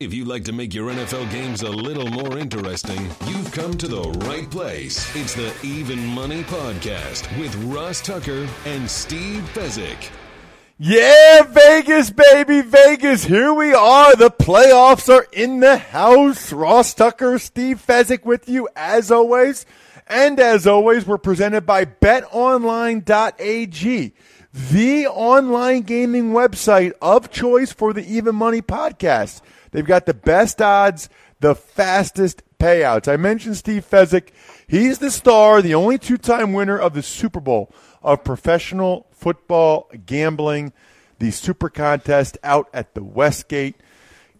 If you'd like to make your NFL games a little more interesting, you've come to the right place. It's the Even Money Podcast with Ross Tucker and Steve Fezzik. Yeah, Vegas, baby, Vegas. Here we are. The playoffs are in the house. Ross Tucker, Steve Fezzik with you as always. And as always, we're presented by betonline.ag, the online gaming website of choice for the Even Money podcast. They've got the best odds, the fastest payouts. I mentioned Steve Fezzik. He's the star, the only two time winner of the Super Bowl of professional football gambling, the Super Contest out at the Westgate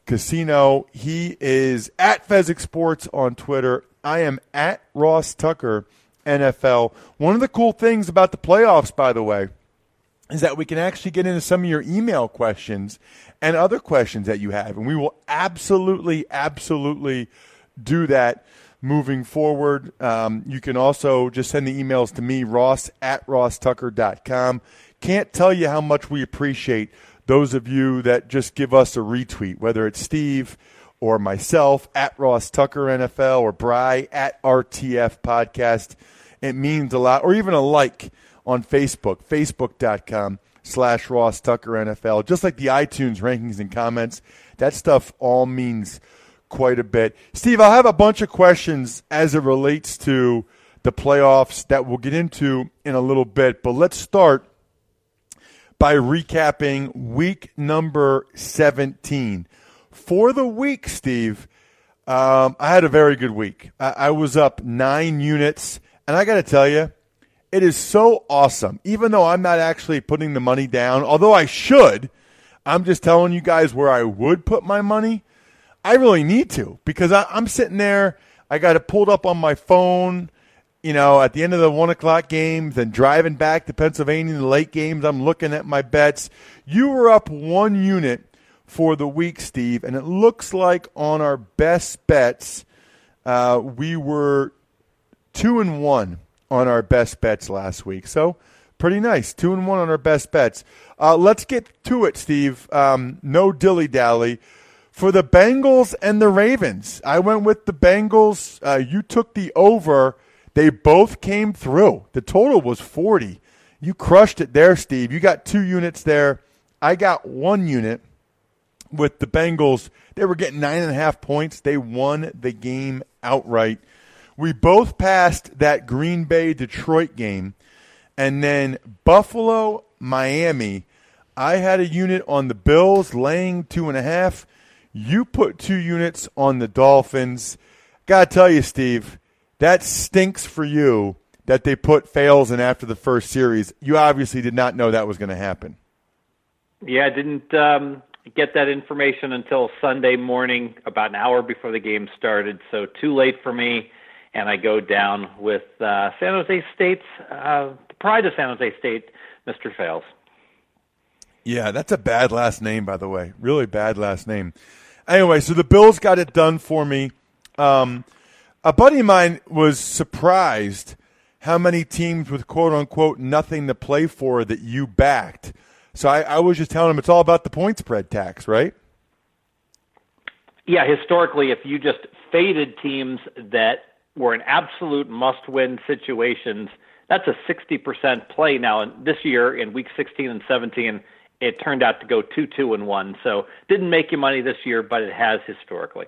Casino. He is at Fezzik Sports on Twitter. I am at Ross Tucker NFL. One of the cool things about the playoffs, by the way, is that we can actually get into some of your email questions and other questions that you have. And we will absolutely, absolutely do that moving forward. Um, you can also just send the emails to me, ross at rosstucker.com. Can't tell you how much we appreciate those of you that just give us a retweet, whether it's Steve or myself at Ross Tucker NFL or Bry at RTF Podcast. It means a lot. Or even a like on Facebook, facebook.com slash Ross Tucker NFL. Just like the iTunes rankings and comments, that stuff all means quite a bit. Steve, I'll have a bunch of questions as it relates to the playoffs that we'll get into in a little bit. But let's start by recapping week number 17. For the week, Steve, um, I had a very good week. I, I was up nine units, and I got to tell you, it is so awesome. Even though I'm not actually putting the money down, although I should, I'm just telling you guys where I would put my money. I really need to because I, I'm sitting there. I got it pulled up on my phone. You know, at the end of the one o'clock games, and driving back to Pennsylvania in the late games, I'm looking at my bets. You were up one unit for the week, Steve, and it looks like on our best bets, uh, we were two and one on our best bets last week. So pretty nice, two and one on our best bets. Uh, let's get to it, Steve. Um, no dilly dally for the Bengals and the Ravens. I went with the Bengals. Uh, you took the over. They both came through. The total was 40. You crushed it there, Steve. You got two units there. I got one unit with the Bengals. They were getting nine and a half points. They won the game outright. We both passed that Green Bay Detroit game. And then Buffalo, Miami. I had a unit on the Bills laying two and a half. You put two units on the Dolphins. Gotta tell you, Steve, that stinks for you that they put Fales in after the first series. You obviously did not know that was going to happen. Yeah, I didn't um, get that information until Sunday morning, about an hour before the game started. So too late for me, and I go down with uh, San Jose State's uh, pride of San Jose State, Mr. Fales. Yeah, that's a bad last name, by the way. Really bad last name. Anyway, so the Bills got it done for me. Um, a buddy of mine was surprised how many teams with quote unquote nothing to play for that you backed. So I, I was just telling him it's all about the point spread tax, right? Yeah, historically, if you just faded teams that were in absolute must win situations, that's a 60% play now. This year, in week 16 and 17, it turned out to go two, two, and one. So didn't make you money this year, but it has historically.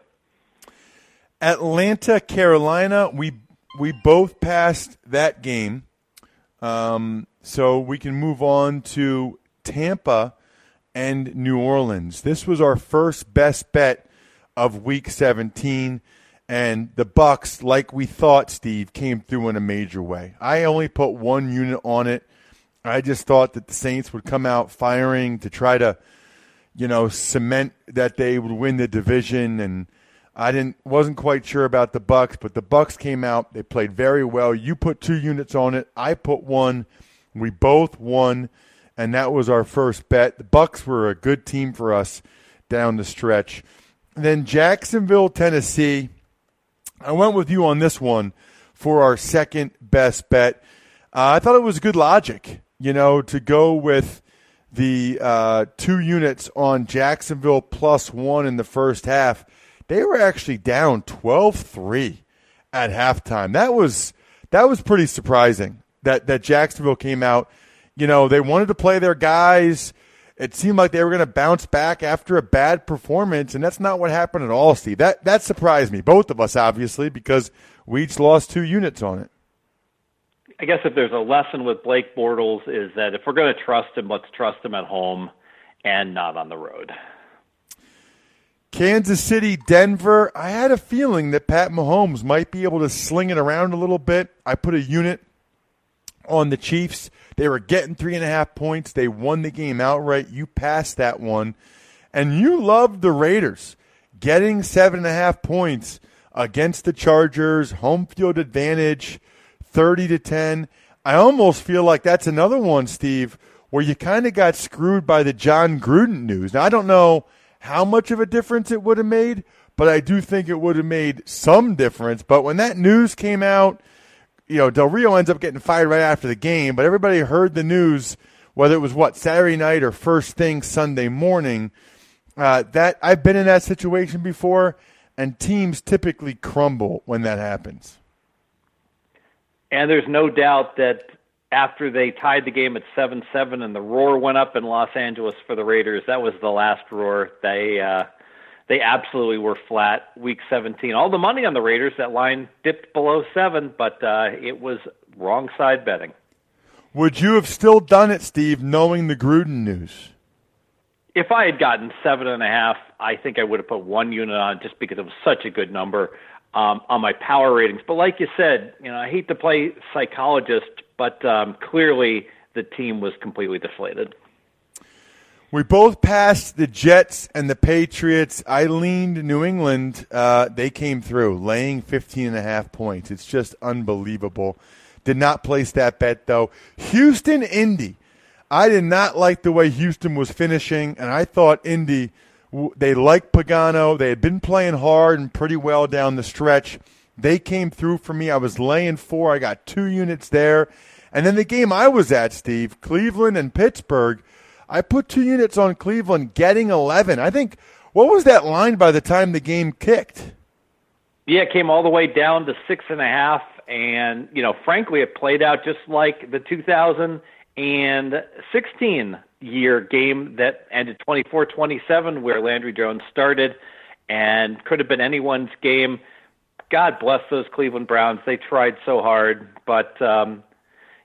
Atlanta, Carolina, we we both passed that game, um, so we can move on to Tampa and New Orleans. This was our first best bet of Week 17, and the Bucks, like we thought, Steve, came through in a major way. I only put one unit on it I just thought that the Saints would come out firing to try to, you know, cement that they would win the division and I didn't wasn't quite sure about the Bucks, but the Bucks came out. They played very well. You put two units on it. I put one. We both won, and that was our first bet. The Bucks were a good team for us down the stretch. then Jacksonville, Tennessee. I went with you on this one for our second best bet. Uh, I thought it was good logic, you know, to go with the uh, two units on Jacksonville plus one in the first half they were actually down 12-3 at halftime. That was that was pretty surprising that that Jacksonville came out. You know, they wanted to play their guys. It seemed like they were going to bounce back after a bad performance, and that's not what happened at all, Steve. That that surprised me, both of us, obviously, because we each lost two units on it. I guess if there's a lesson with Blake Bortles is that if we're going to trust him, let's trust him at home and not on the road. Kansas City, Denver. I had a feeling that Pat Mahomes might be able to sling it around a little bit. I put a unit on the Chiefs. They were getting three and a half points. They won the game outright. You passed that one. And you loved the Raiders getting seven and a half points against the Chargers, home field advantage, 30 to 10. I almost feel like that's another one, Steve, where you kind of got screwed by the Jon Gruden news. Now, I don't know how much of a difference it would have made, but I do think it would have made some difference. But when that news came out, you know, Del Rio ends up getting fired right after the game, but everybody heard the news, whether it was what Saturday night or first thing Sunday morning. Uh, that I've been in that situation before, and teams typically crumble when that happens. And there's no doubt that after they tied the game at 7-7 and the roar went up in Los Angeles for the Raiders. That was the last roar. They uh, they absolutely were flat week 17. All the money on the Raiders, that line dipped below 7, but uh, it was wrong side betting. Would you have still done it, Steve, knowing the Gruden news? If I had gotten seven and a half, I think I would have put one unit on just because it was such a good number um, on my power ratings. But like you said, you know, I hate to play psychologist, but um, clearly the team was completely deflated. We both passed the Jets and the Patriots. I leaned New England. Uh, they came through, laying 15 and a half points. It's just unbelievable. Did not place that bet, though. Houston, Indy. I did not like the way Houston was finishing, and I thought Indy, they liked Pagano. They had been playing hard and pretty well down the stretch. They came through for me. I was laying four. I got two units there. And then the game I was at, Steve, Cleveland and Pittsburgh, I put two units on Cleveland getting 11. I think, what was that line by the time the game kicked? Yeah, it came all the way down to six and a half. And, you know, frankly, it played out just like the 2016 year game that ended 24 27, where Landry Jones started and could have been anyone's game. God bless those Cleveland Browns. They tried so hard, but um,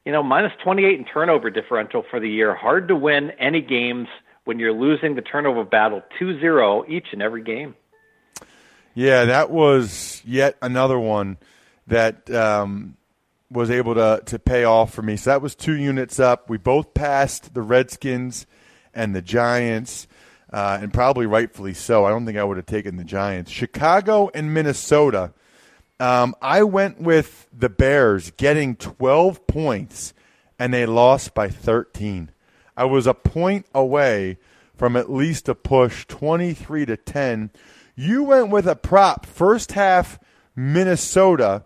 you know, minus 28 in turnover differential for the year. Hard to win any games when you're losing the turnover battle 2-0 each and every game. Yeah, that was yet another one that um, was able to to pay off for me. So that was two units up. We both passed the Redskins and the Giants, uh, and probably rightfully so. I don't think I would have taken the Giants. Chicago and Minnesota – um, I went with the Bears getting 12 points, and they lost by 13. I was a point away from at least a push, 23 to 10. You went with a prop, first half Minnesota,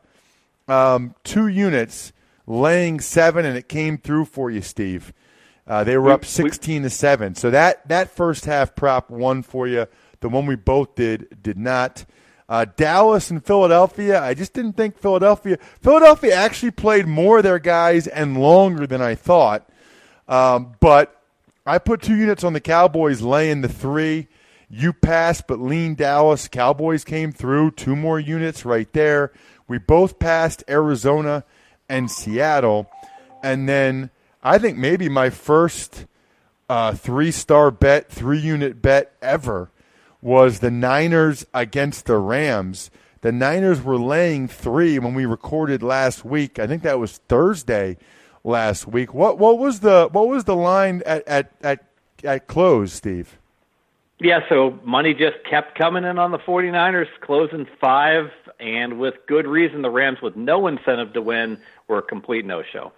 um, two units, laying seven, and it came through for you, Steve. Uh, they were up 16 to seven. So that that first half prop won for you. The one we both did did not. Uh, Dallas and Philadelphia, I just didn't think Philadelphia. Philadelphia actually played more of their guys and longer than I thought. Um, but I put two units on the Cowboys laying the three. You passed, but lean Dallas. Cowboys came through. Two more units right there. We both passed Arizona and Seattle. And then I think maybe my first uh, three star bet, three unit bet ever was the Niners against the Rams. The Niners were laying three when we recorded last week. I think that was Thursday last week. What what was the what was the line at at at, at close, Steve? Yeah, so money just kept coming in on the 49ers, closing five, and with good reason, the Rams, with no incentive to win, were a complete no show.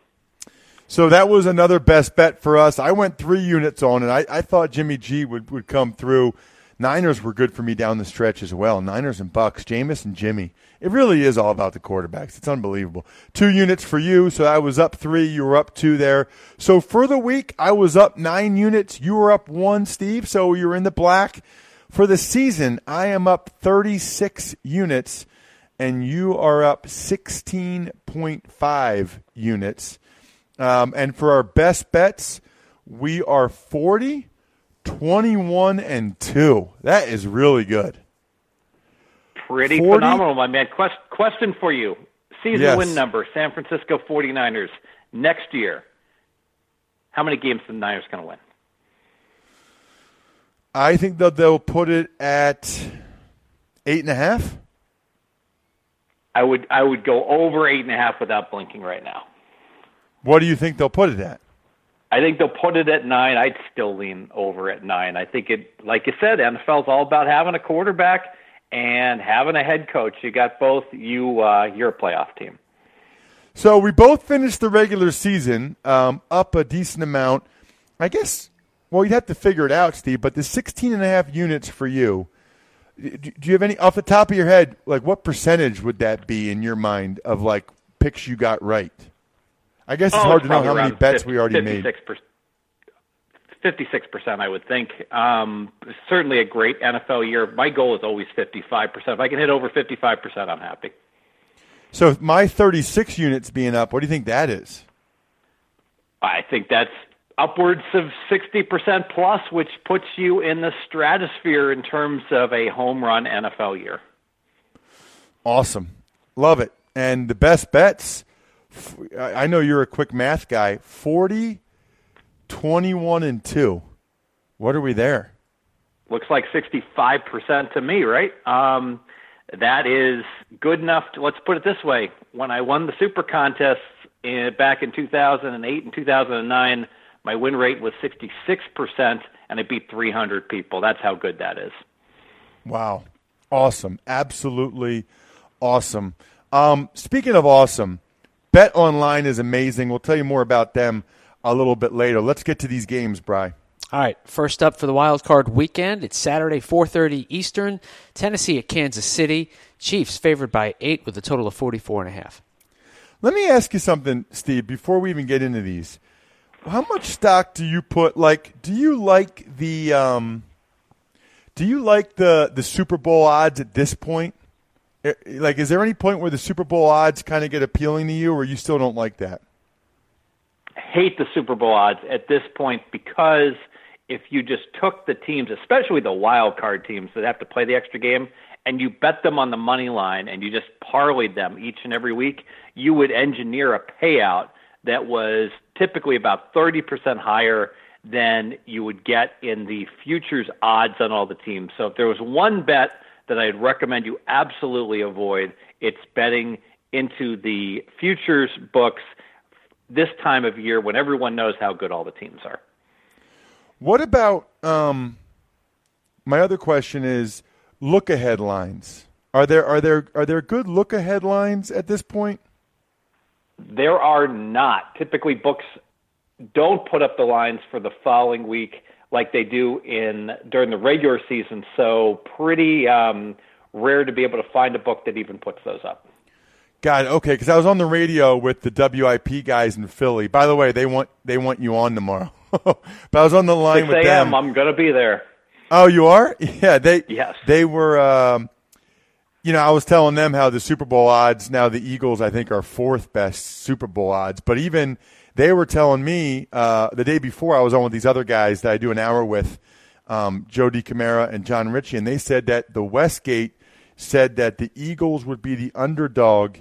So that was another best bet for us. I went three units on, it. I, I thought Jimmy G would, would come through. Niners were good for me down the stretch as well. Niners and Bucks, Jameis and Jimmy. It really is all about the quarterbacks. It's unbelievable. Two units for you, so I was up three. You were up two there. So for the week, I was up nine units. You were up one, Steve. So you're in the black. For the season, I am up 36 units, and you are up 16.5 units. Um, and for our best bets, we are 40, 21, and 2. That is really good pretty 40? phenomenal, my man. Quest, question for you. Season yes. win number, San Francisco 49ers, next year. How many games the Niners going to win? I think that they'll put it at eight and a half. I would I would go over eight and a half without blinking right now. What do you think they'll put it at? I think they'll put it at nine. I'd still lean over at nine. I think it, like you said, NFL's all about having a quarterback and having a head coach. You got both. You uh, you're a playoff team. So we both finished the regular season um, up a decent amount. I guess. Well, you'd have to figure it out, Steve. But the 16 and a half units for you. Do you have any off the top of your head? Like, what percentage would that be in your mind of like picks you got right? I guess it's oh, hard it's to know how many bets 50, we already 56%, made. 56%, I would think. Um, certainly a great NFL year. My goal is always 55%. If I can hit over 55%, I'm happy. So my 36 units being up, what do you think that is? I think that's upwards of 60% plus, which puts you in the stratosphere in terms of a home run NFL year. Awesome. Love it. And the best bets, I know you're a quick math guy, 40 21 and 2. What are we there? Looks like 65% to me, right? Um, that is good enough. To, let's put it this way. When I won the super contests in, back in 2008 and 2009, my win rate was 66%, and I beat 300 people. That's how good that is. Wow. Awesome. Absolutely awesome. Um, speaking of awesome, Bet Online is amazing. We'll tell you more about them a little bit later. Let's get to these games, Bry. All right, first up for the wild card weekend, it's Saturday 4:30 Eastern, Tennessee at Kansas City. Chiefs favored by 8 with a total of 44 and a half. Let me ask you something, Steve, before we even get into these. How much stock do you put like do you like the um do you like the the Super Bowl odds at this point? Eh, like is there any point where the Super Bowl odds kind of get appealing to you or you still don't like that? hate the Super Bowl odds at this point because if you just took the teams, especially the wild card teams that have to play the extra game, and you bet them on the money line and you just parlayed them each and every week, you would engineer a payout that was typically about 30% higher than you would get in the futures odds on all the teams. So if there was one bet that I'd recommend you absolutely avoid, it's betting into the futures books this time of year when everyone knows how good all the teams are. What about um, my other question is look ahead lines. Are there are there are there good look ahead lines at this point? There are not. Typically books don't put up the lines for the following week like they do in during the regular season. So pretty um, rare to be able to find a book that even puts those up. God, okay, because I was on the radio with the WIP guys in Philly. By the way, they want they want you on tomorrow. but I was on the line 6 with them. I'm going to be there. Oh, you are? Yeah, they yes. they were. Um, you know, I was telling them how the Super Bowl odds now the Eagles I think are fourth best Super Bowl odds, but even they were telling me uh, the day before I was on with these other guys that I do an hour with, um, Joe and John Ritchie, and they said that the Westgate said that the Eagles would be the underdog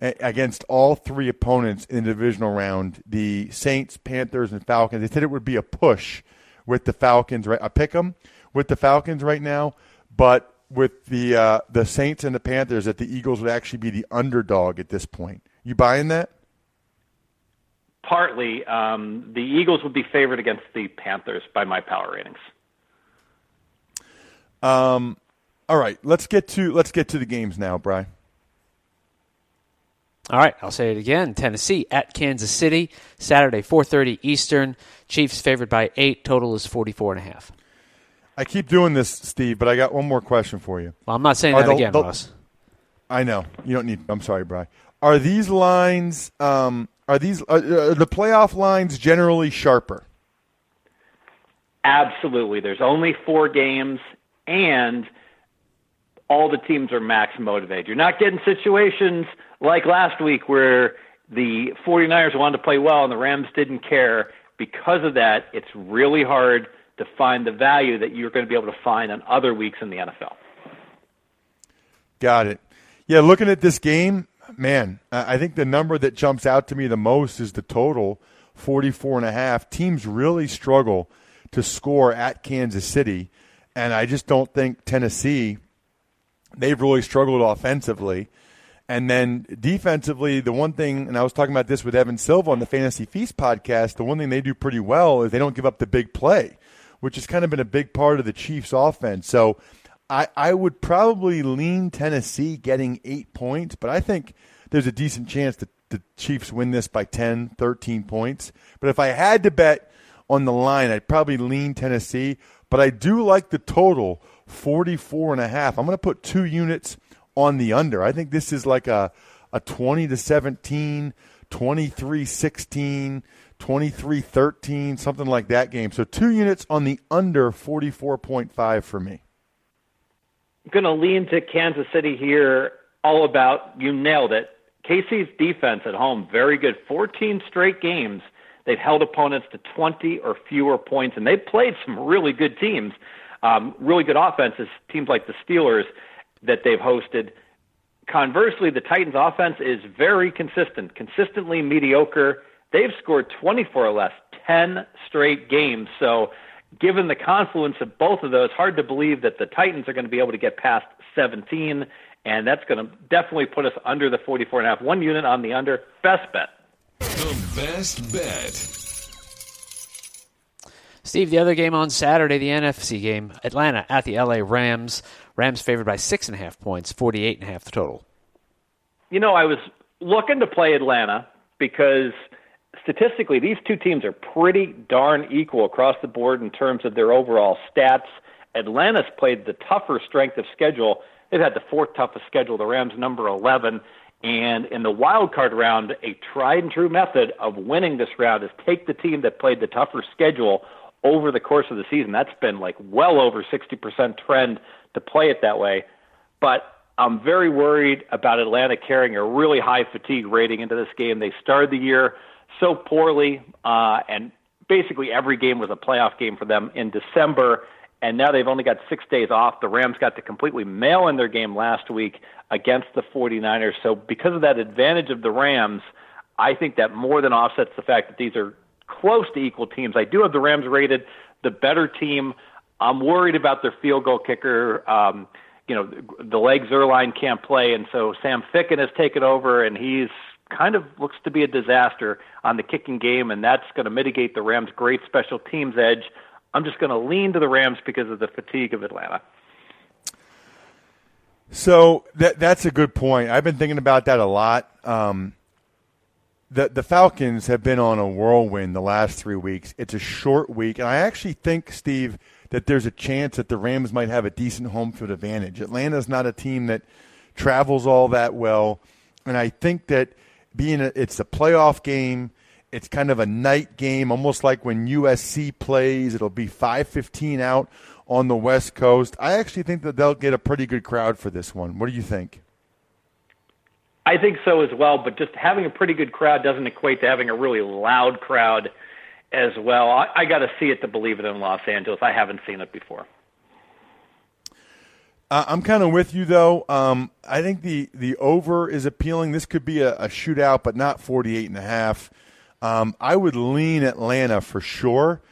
against all three opponents in the divisional round the Saints, Panthers, and Falcons. They said it would be a push with the Falcons, right? I pick them with the Falcons right now, but with the uh, the Saints and the Panthers, that the Eagles would actually be the underdog at this point. You buying that? Partly, um, the Eagles would be favored against the Panthers by my power ratings. Um, all right, let's get to let's get to the games now, Bry. All right, I'll say it again. Tennessee at Kansas City, Saturday, 4:30 Eastern. Chiefs favored by 8, total is 44 and a half. I keep doing this, Steve, but I got one more question for you. Well, I'm not saying Are that the- again, the- Ross. I know you don't need. I'm sorry, Bry. Are these lines? Um, are these are, are the playoff lines generally sharper? Absolutely. There's only four games, and all the teams are max motivated. You're not getting situations like last week where the 49ers wanted to play well and the Rams didn't care. Because of that, it's really hard to find the value that you're going to be able to find on other weeks in the NFL. Got it. Yeah, looking at this game, man, I think the number that jumps out to me the most is the total, 44 and a half. Teams really struggle to score at Kansas City, and I just don't think Tennessee they've really struggled offensively. And then defensively, the one thing, and I was talking about this with Evan Silva on the Fantasy Feast podcast, the one thing they do pretty well is they don't give up the big play, which has kind of been a big part of the Chiefs' offense. So I, I would probably lean Tennessee getting eight points, but I think there's a decent chance that the Chiefs win this by 10, 13 points. But if I had to bet on the line, I'd probably lean Tennessee. But I do like the total 44 and a half. I'm going to put two units on the under. I think this is like a, a 20 to 17, 23 16, 23 13, something like that game. So two units on the under 44.5 for me. Going to lean to Kansas City here. All about you nailed it. KC's defense at home very good. 14 straight games they've held opponents to 20 or fewer points, and they've played some really good teams, um, really good offenses. Teams like the Steelers that they've hosted. Conversely, the Titans' offense is very consistent, consistently mediocre. They've scored 24 or less, 10 straight games. So, given the confluence of both of those, hard to believe that the Titans are going to be able to get past 17, and that's going to definitely put us under the 44 and a half. One unit on the under, best bet. The best bet. Steve, the other game on Saturday, the NFC game, Atlanta at the LA Rams. Rams favored by six and a half points, 48 and a half the total. You know, I was looking to play Atlanta because statistically, these two teams are pretty darn equal across the board in terms of their overall stats. Atlanta's played the tougher strength of schedule. They've had the fourth toughest schedule. The Rams number 11. And in the wild card round, a tried and true method of winning this round is take the team that played the tougher schedule over the course of the season. That's been like well over 60% trend to play it that way. But I'm very worried about Atlanta carrying a really high fatigue rating into this game. They started the year so poorly, uh, and basically every game was a playoff game for them in December. And now they've only got six days off. The Rams got to completely mail in their game last week against the 49ers. So, because of that advantage of the Rams, I think that more than offsets the fact that these are close to equal teams. I do have the Rams rated the better team. I'm worried about their field goal kicker. Um, you know, the Greg Zuerlein can't play, and so Sam Ficken has taken over, and he's kind of looks to be a disaster on the kicking game, and that's going to mitigate the Rams' great special teams edge. I'm just going to lean to the Rams because of the fatigue of Atlanta. So that that's a good point. I've been thinking about that a lot. Um, the the Falcons have been on a whirlwind the last three weeks. It's a short week, and I actually think, Steve, that there's a chance that the Rams might have a decent home field advantage. Atlanta's not a team that travels all that well, and I think that being a, it's a playoff game. It's kind of a night game, almost like when USC plays. It'll be 5:15 out on the West Coast. I actually think that they'll get a pretty good crowd for this one. What do you think? I think so as well, but just having a pretty good crowd doesn't equate to having a really loud crowd as well. I, I got to see it to believe it in Los Angeles. I haven't seen it before. Uh, I'm kind of with you though. Um, I think the the over is appealing. This could be a, a shootout, but not 48 and a half. Um, I would lean Atlanta for sure,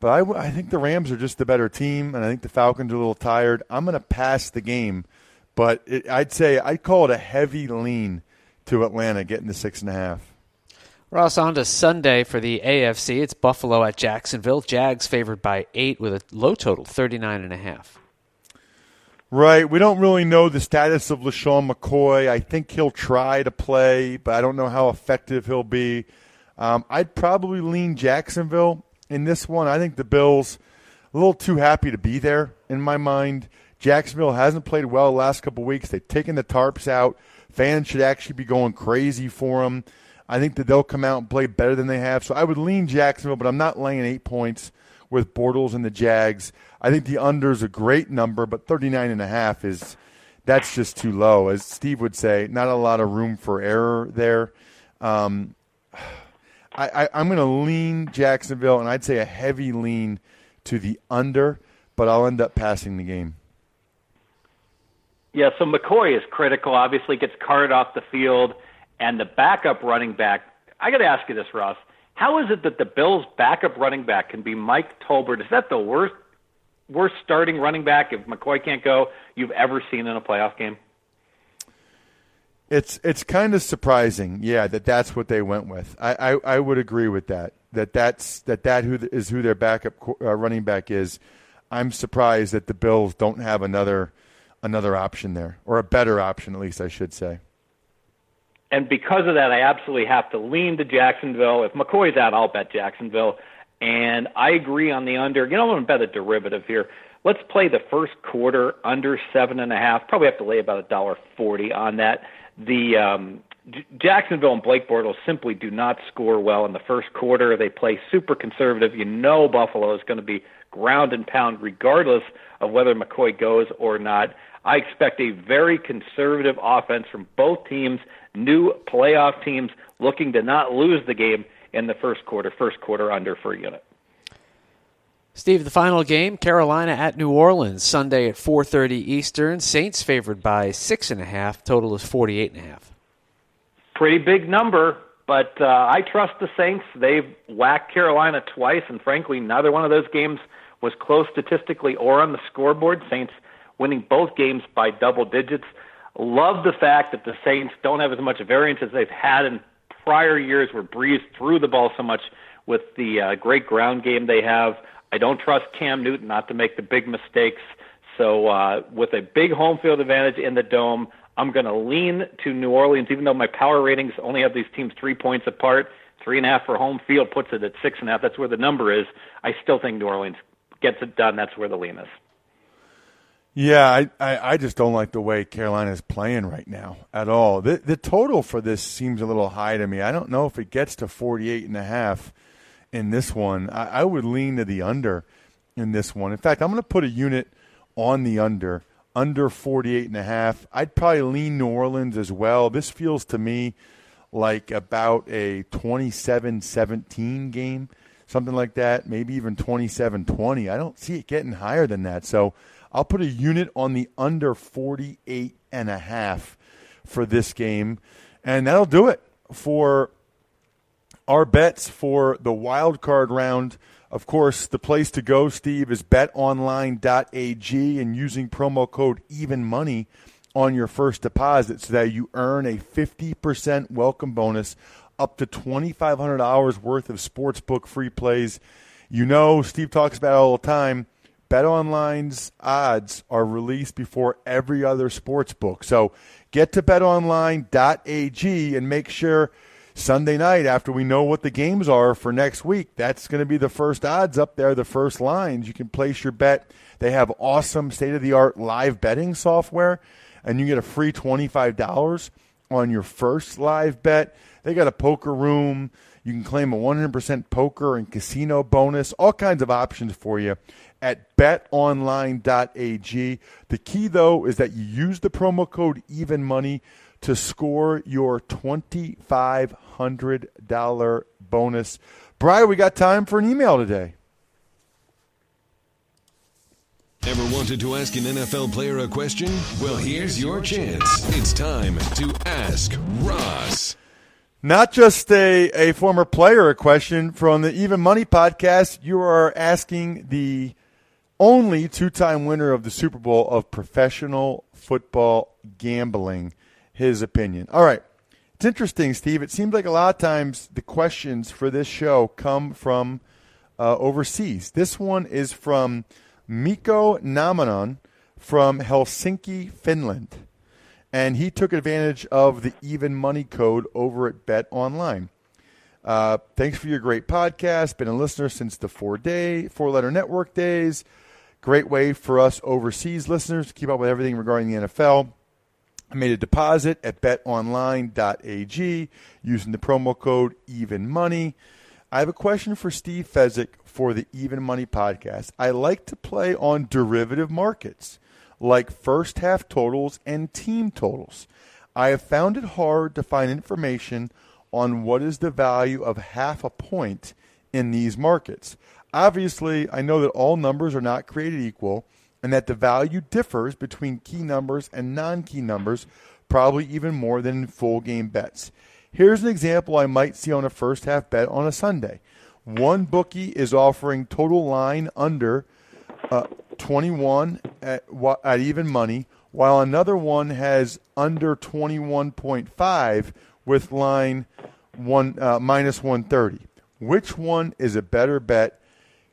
but I, w- I think the Rams are just the better team, and I think the Falcons are a little tired. I'm going to pass the game, but it, I'd say I'd call it a heavy lean to Atlanta getting the six and a half. Ross, on to Sunday for the AFC. It's Buffalo at Jacksonville. Jags favored by eight with a low total, 39 and a half. Right. We don't really know the status of LeSean McCoy. I think he'll try to play, but I don't know how effective he'll be. Um, I'd probably lean Jacksonville in this one. I think the Bills a little too happy to be there in my mind. Jacksonville hasn't played well the last couple weeks. They've taken the tarps out. Fans should actually be going crazy for them. I think that they'll come out and play better than they have. So I would lean Jacksonville, but I'm not laying eight points with Bortles and the Jags. I think the under is a great number, but 39 and a half is that's just too low. As Steve would say, not a lot of room for error there. Um, I, am going to lean Jacksonville, and I'd say a heavy lean to the under, but I'll end up passing the game. Yeah, so McCoy is critical. Obviously, gets carted off the field, and the backup running back. I got to ask you this, Ross. How is it that the Bills' backup running back can be Mike Tolbert? Is that the worst worst starting running back if McCoy can't go you've ever seen in a playoff game? It's it's kind of surprising, yeah, that that's what they went with. I, I, I would agree with that. That that's that that who is who their backup uh, running back is. I'm surprised that the Bills don't have another another option there, or a better option, at least I should say. And because of that, I absolutely have to lean to Jacksonville. If McCoy's out, I'll bet Jacksonville. And I agree on the under. You know, I'm going to bet a derivative here. Let's play the first quarter under seven and a half. Probably have to lay about a dollar forty on that the um, J- Jacksonville and Blake Bortles simply do not score well in the first quarter. They play super conservative. You know Buffalo is going to be ground and pound regardless of whether McCoy goes or not. I expect a very conservative offense from both teams, new playoff teams looking to not lose the game in the first quarter, first quarter under for a unit. Steve, the final game, Carolina at New Orleans, Sunday at 4:30 Eastern. Saints favored by six and a half. Total is 48 and a half. Pretty big number, but uh, I trust the Saints. They've whacked Carolina twice, and frankly, neither one of those games was close statistically or on the scoreboard. Saints winning both games by double digits. Love the fact that the Saints don't have as much variance as they've had in prior years, where Brees threw the ball so much with the uh, great ground game they have. I don't trust Cam Newton not to make the big mistakes. So uh, with a big home field advantage in the dome, I'm going to lean to New Orleans, even though my power ratings only have these teams three points apart. Three and a half for home field puts it at six and a half. That's where the number is. I still think New Orleans gets it done. That's where the lean is. Yeah, I, I, I just don't like the way Carolina is playing right now at all. The the total for this seems a little high to me. I don't know if it gets to 48 and a half in this one. I, I would lean to the under in this one. In fact, I'm going to put a unit on the under, under 48 and a half. I'd probably lean New Orleans as well. This feels to me like about a 27-17 game, something like that, maybe even 27-20. I don't see it getting higher than that. So I'll put a unit on the under 48 and a half for this game, and that'll do it for our bets for the wild card round. Of course, the place to go, Steve, is betonline.ag and using promo code even money on your first deposit so that you earn a 50% welcome bonus up to $2,500 worth of sportsbook free plays. You know, Steve talks about all the time. BetOnline's odds are released before every other sports book. So get to betonline.ag and make sure – Sunday night after we know what the games are for next week. That's going to be the first odds up there, the first lines. You can place your bet. They have awesome state of the art live betting software, and you get a free $25 on your first live bet. They got a poker room. You can claim a 100% poker and casino bonus, all kinds of options for you at betonline.ag. The key, though, is that you use the promo code EVENMONEY to score your $2,500 bonus. Brian, we got time for an email today. Ever wanted to ask an NFL player a question? Well, here's your chance. It's time to Ask Ross. Not just a, a former player a question from the Even Money podcast. You are asking the only two time winner of the Super Bowl of professional football gambling his opinion. All right. It's interesting, Steve. It seems like a lot of times the questions for this show come from uh, overseas. This one is from Miko Namanon from Helsinki, Finland. And he took advantage of the even money code over at Bet Online. Uh, thanks for your great podcast. Been a listener since the four day, four letter network days. Great way for us overseas listeners to keep up with everything regarding the NFL. I made a deposit at betonline.ag using the promo code Even Money. I have a question for Steve Fezzik for the Even Money podcast. I like to play on derivative markets like first half totals and team totals. I have found it hard to find information on what is the value of half a point in these markets. Obviously, I know that all numbers are not created equal and that the value differs between key numbers and non key numbers, probably even more than full game bets. Here's an example I might see on a first half bet on a Sunday. One bookie is offering total line under uh, 21 at, at even money, while another one has under 21.5 with line one uh, minus 130. Which one is a better bet?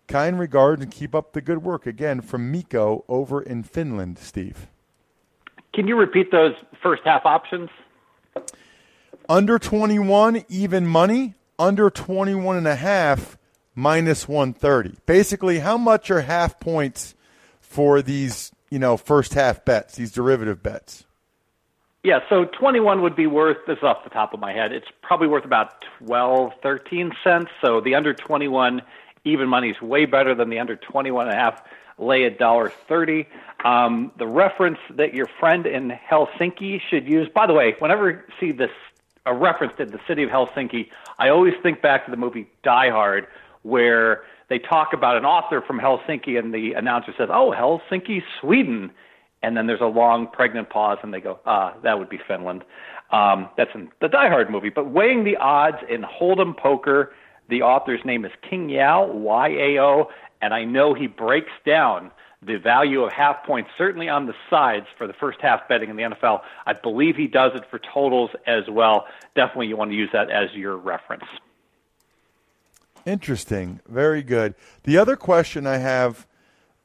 Kind regards and keep up the good work. Again, from Miko over in Finland, Steve. Can you repeat those first half options? Under 21, even money. Under 21 and a half, minus 130. Basically, how much are half points for these, you know, first half bets, these derivative bets? Yeah, so 21 would be worth, this is off the top of my head, it's probably worth about 12, 13 cents. So the under 21 even money is way better than the under 21 and a half lay a dollar 30. Um, the reference that your friend in Helsinki should use, by the way, whenever you see this, a reference to the city of Helsinki, I always think back to the movie Die Hard, where they talk about an author from Helsinki and the announcer says, oh, Helsinki, Sweden and then there's a long pregnant pause, and they go, ah, that would be Finland. Um, that's in the Die Hard movie. But weighing the odds in Hold'em poker, the author's name is King Yao, Y A O, and I know he breaks down the value of half points, certainly on the sides for the first half betting in the NFL. I believe he does it for totals as well. Definitely, you want to use that as your reference. Interesting. Very good. The other question I have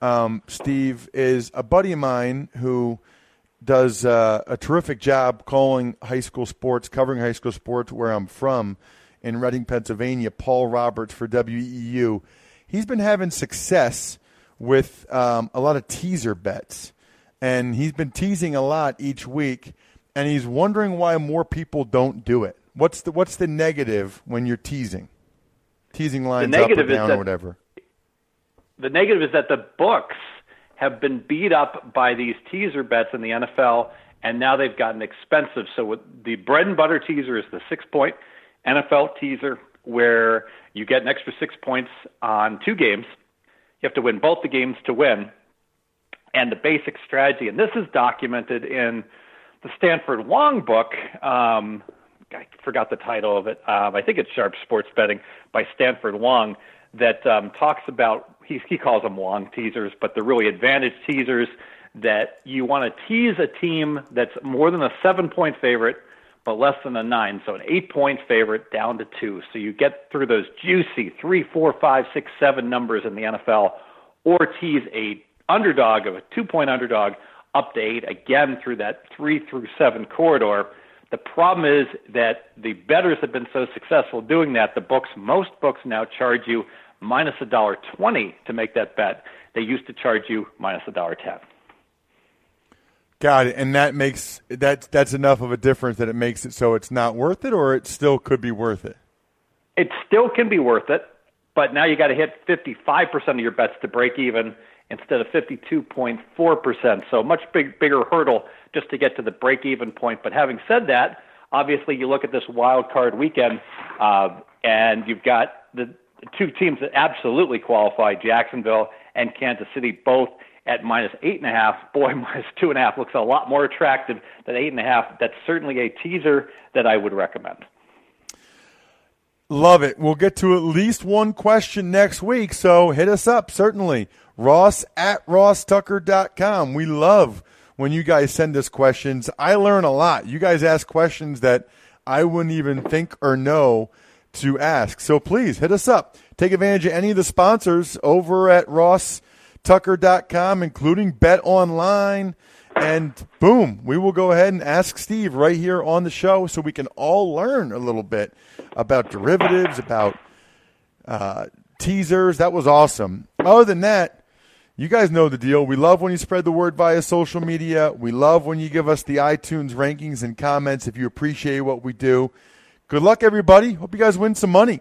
um, Steve, is a buddy of mine who does uh, a terrific job calling high school sports, covering high school sports where I'm from in Reading, Pennsylvania. Paul Roberts for WEEU. He's been having success with um, a lot of teaser bets, and he's been teasing a lot each week. And he's wondering why more people don't do it. What's the what's the negative when you're teasing? Teasing lines up or down that- or whatever the negative is that the books have been beat up by these teaser bets in the NFL, and now they've gotten expensive. So the bread and butter teaser is the six point NFL teaser, where you get an extra six points on two games. You have to win both the games to win. And the basic strategy, and this is documented in the Stanford Wong book. Um, I forgot the title of it. Um, I think it's Sharp Sports Betting by Stanford Wong that um, talks about he, he calls them long teasers, but they're really advantage teasers that you want to tease a team that's more than a seven point favorite, but less than a nine. So an eight point favorite down to two. So you get through those juicy three, four, five, six, seven numbers in the NFL, or tease a underdog of a two point underdog up to eight again through that three through seven corridor. The problem is that the bettors have been so successful doing that. The books, most books now charge you minus a dollar twenty to make that bet. They used to charge you minus a dollar ten. Got it, and that makes that that's enough of a difference that it makes it so it's not worth it, or it still could be worth it. It still can be worth it, but now you got to hit fifty five percent of your bets to break even instead of fifty two point four percent. So much big bigger hurdle just to get to the break even point. But having said that, obviously you look at this wild card weekend, uh, and you've got the two teams that absolutely qualify, Jacksonville and Kansas City, both at minus eight and a half. Boy, minus two and a half looks a lot more attractive than eight and a half. That's certainly a teaser that I would recommend. Love it. We'll get to at least one question next week, so hit us up, certainly. Ross at rosstucker.com. We love when you guys send us questions. I learn a lot. You guys ask questions that I wouldn't even think or know to ask. So please hit us up. Take advantage of any of the sponsors over at Ross Tucker.com, including Bet Online. And boom, we will go ahead and ask Steve right here on the show so we can all learn a little bit about derivatives, about uh, teasers. That was awesome. Other than that, you guys know the deal. We love when you spread the word via social media. We love when you give us the iTunes rankings and comments if you appreciate what we do. Good luck, everybody. Hope you guys win some money.